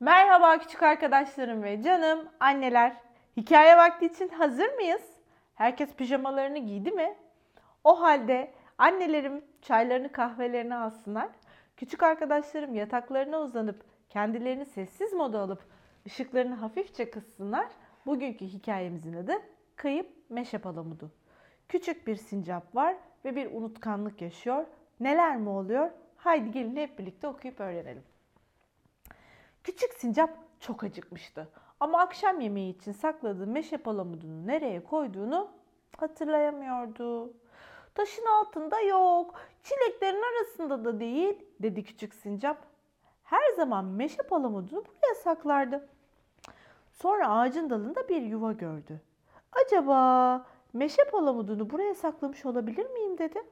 Merhaba küçük arkadaşlarım ve canım anneler. Hikaye vakti için hazır mıyız? Herkes pijamalarını giydi mi? O halde annelerim çaylarını kahvelerini alsınlar. Küçük arkadaşlarım yataklarına uzanıp kendilerini sessiz moda alıp ışıklarını hafifçe kıssınlar. Bugünkü hikayemizin adı Kayıp Meşe Palamudu. Küçük bir sincap var ve bir unutkanlık yaşıyor. Neler mi oluyor? Haydi gelin hep birlikte okuyup öğrenelim. Küçük sincap çok acıkmıştı. Ama akşam yemeği için sakladığı meşe palamudunu nereye koyduğunu hatırlayamıyordu. Taşın altında yok, çileklerin arasında da değil, dedi küçük sincap. Her zaman meşe palamudunu buraya saklardı. Sonra ağacın dalında bir yuva gördü. Acaba meşe palamudunu buraya saklamış olabilir miyim dedi.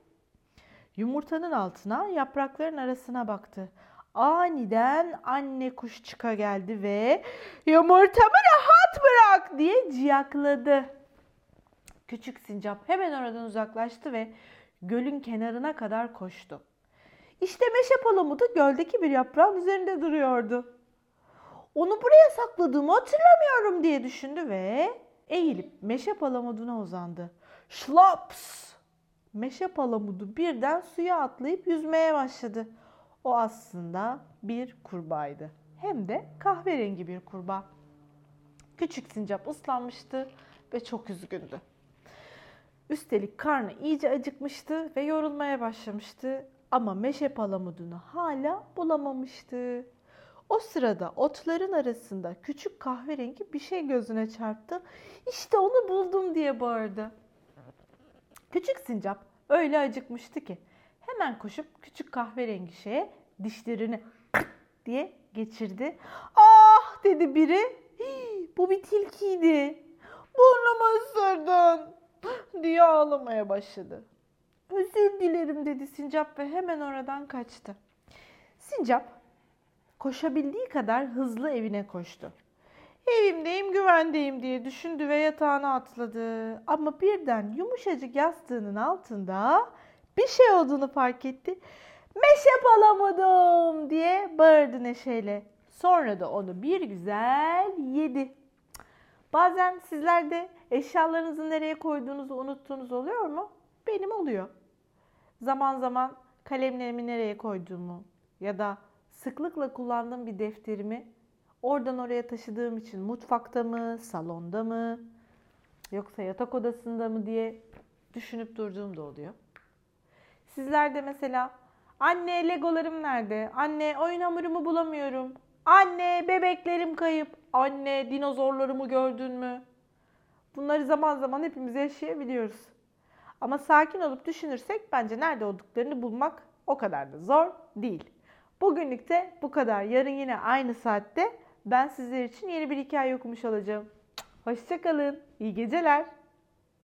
Yumurtanın altına, yaprakların arasına baktı. Aniden anne kuş çıka geldi ve yumurtamı rahat bırak diye ciyakladı. Küçük sincap hemen oradan uzaklaştı ve gölün kenarına kadar koştu. İşte meşe palamudu göldeki bir yaprağın üzerinde duruyordu. Onu buraya sakladığımı hatırlamıyorum diye düşündü ve eğilip meşe palamuduna uzandı. Şlaps! Meşe palamudu birden suya atlayıp yüzmeye başladı. O aslında bir kurbağaydı. Hem de kahverengi bir kurbağa. Küçük sincap ıslanmıştı ve çok üzgündü. Üstelik karnı iyice acıkmıştı ve yorulmaya başlamıştı ama meşe palamudunu hala bulamamıştı. O sırada otların arasında küçük kahverengi bir şey gözüne çarptı. İşte onu buldum diye bağırdı. Küçük sincap öyle acıkmıştı ki hemen koşup küçük kahverengi şeye dişlerini diye geçirdi. Ah dedi biri. "Hii, Bu bir tilkiydi. Burnumu ısırdın diye ağlamaya başladı. Özür dilerim dedi sincap ve hemen oradan kaçtı. Sincap koşabildiği kadar hızlı evine koştu. Evimdeyim, güvendeyim diye düşündü ve yatağına atladı. Ama birden yumuşacık yastığının altında bir şey olduğunu fark etti. Meşe palamudum diye bağırdı neşeyle. Sonra da onu bir güzel yedi. Bazen sizler de eşyalarınızı nereye koyduğunuzu unuttuğunuz oluyor mu? Benim oluyor. Zaman zaman kalemlerimi nereye koyduğumu ya da sıklıkla kullandığım bir defterimi oradan oraya taşıdığım için mutfakta mı, salonda mı yoksa yatak odasında mı diye düşünüp durduğum da oluyor. Sizler de mesela anne legolarım nerede? Anne oyun hamurumu bulamıyorum. Anne bebeklerim kayıp. Anne dinozorlarımı gördün mü? Bunları zaman zaman hepimiz yaşayabiliyoruz. Ama sakin olup düşünürsek bence nerede olduklarını bulmak o kadar da zor değil. Bugünlük de bu kadar. Yarın yine aynı saatte ben sizler için yeni bir hikaye okumuş olacağım. Hoşçakalın. İyi geceler.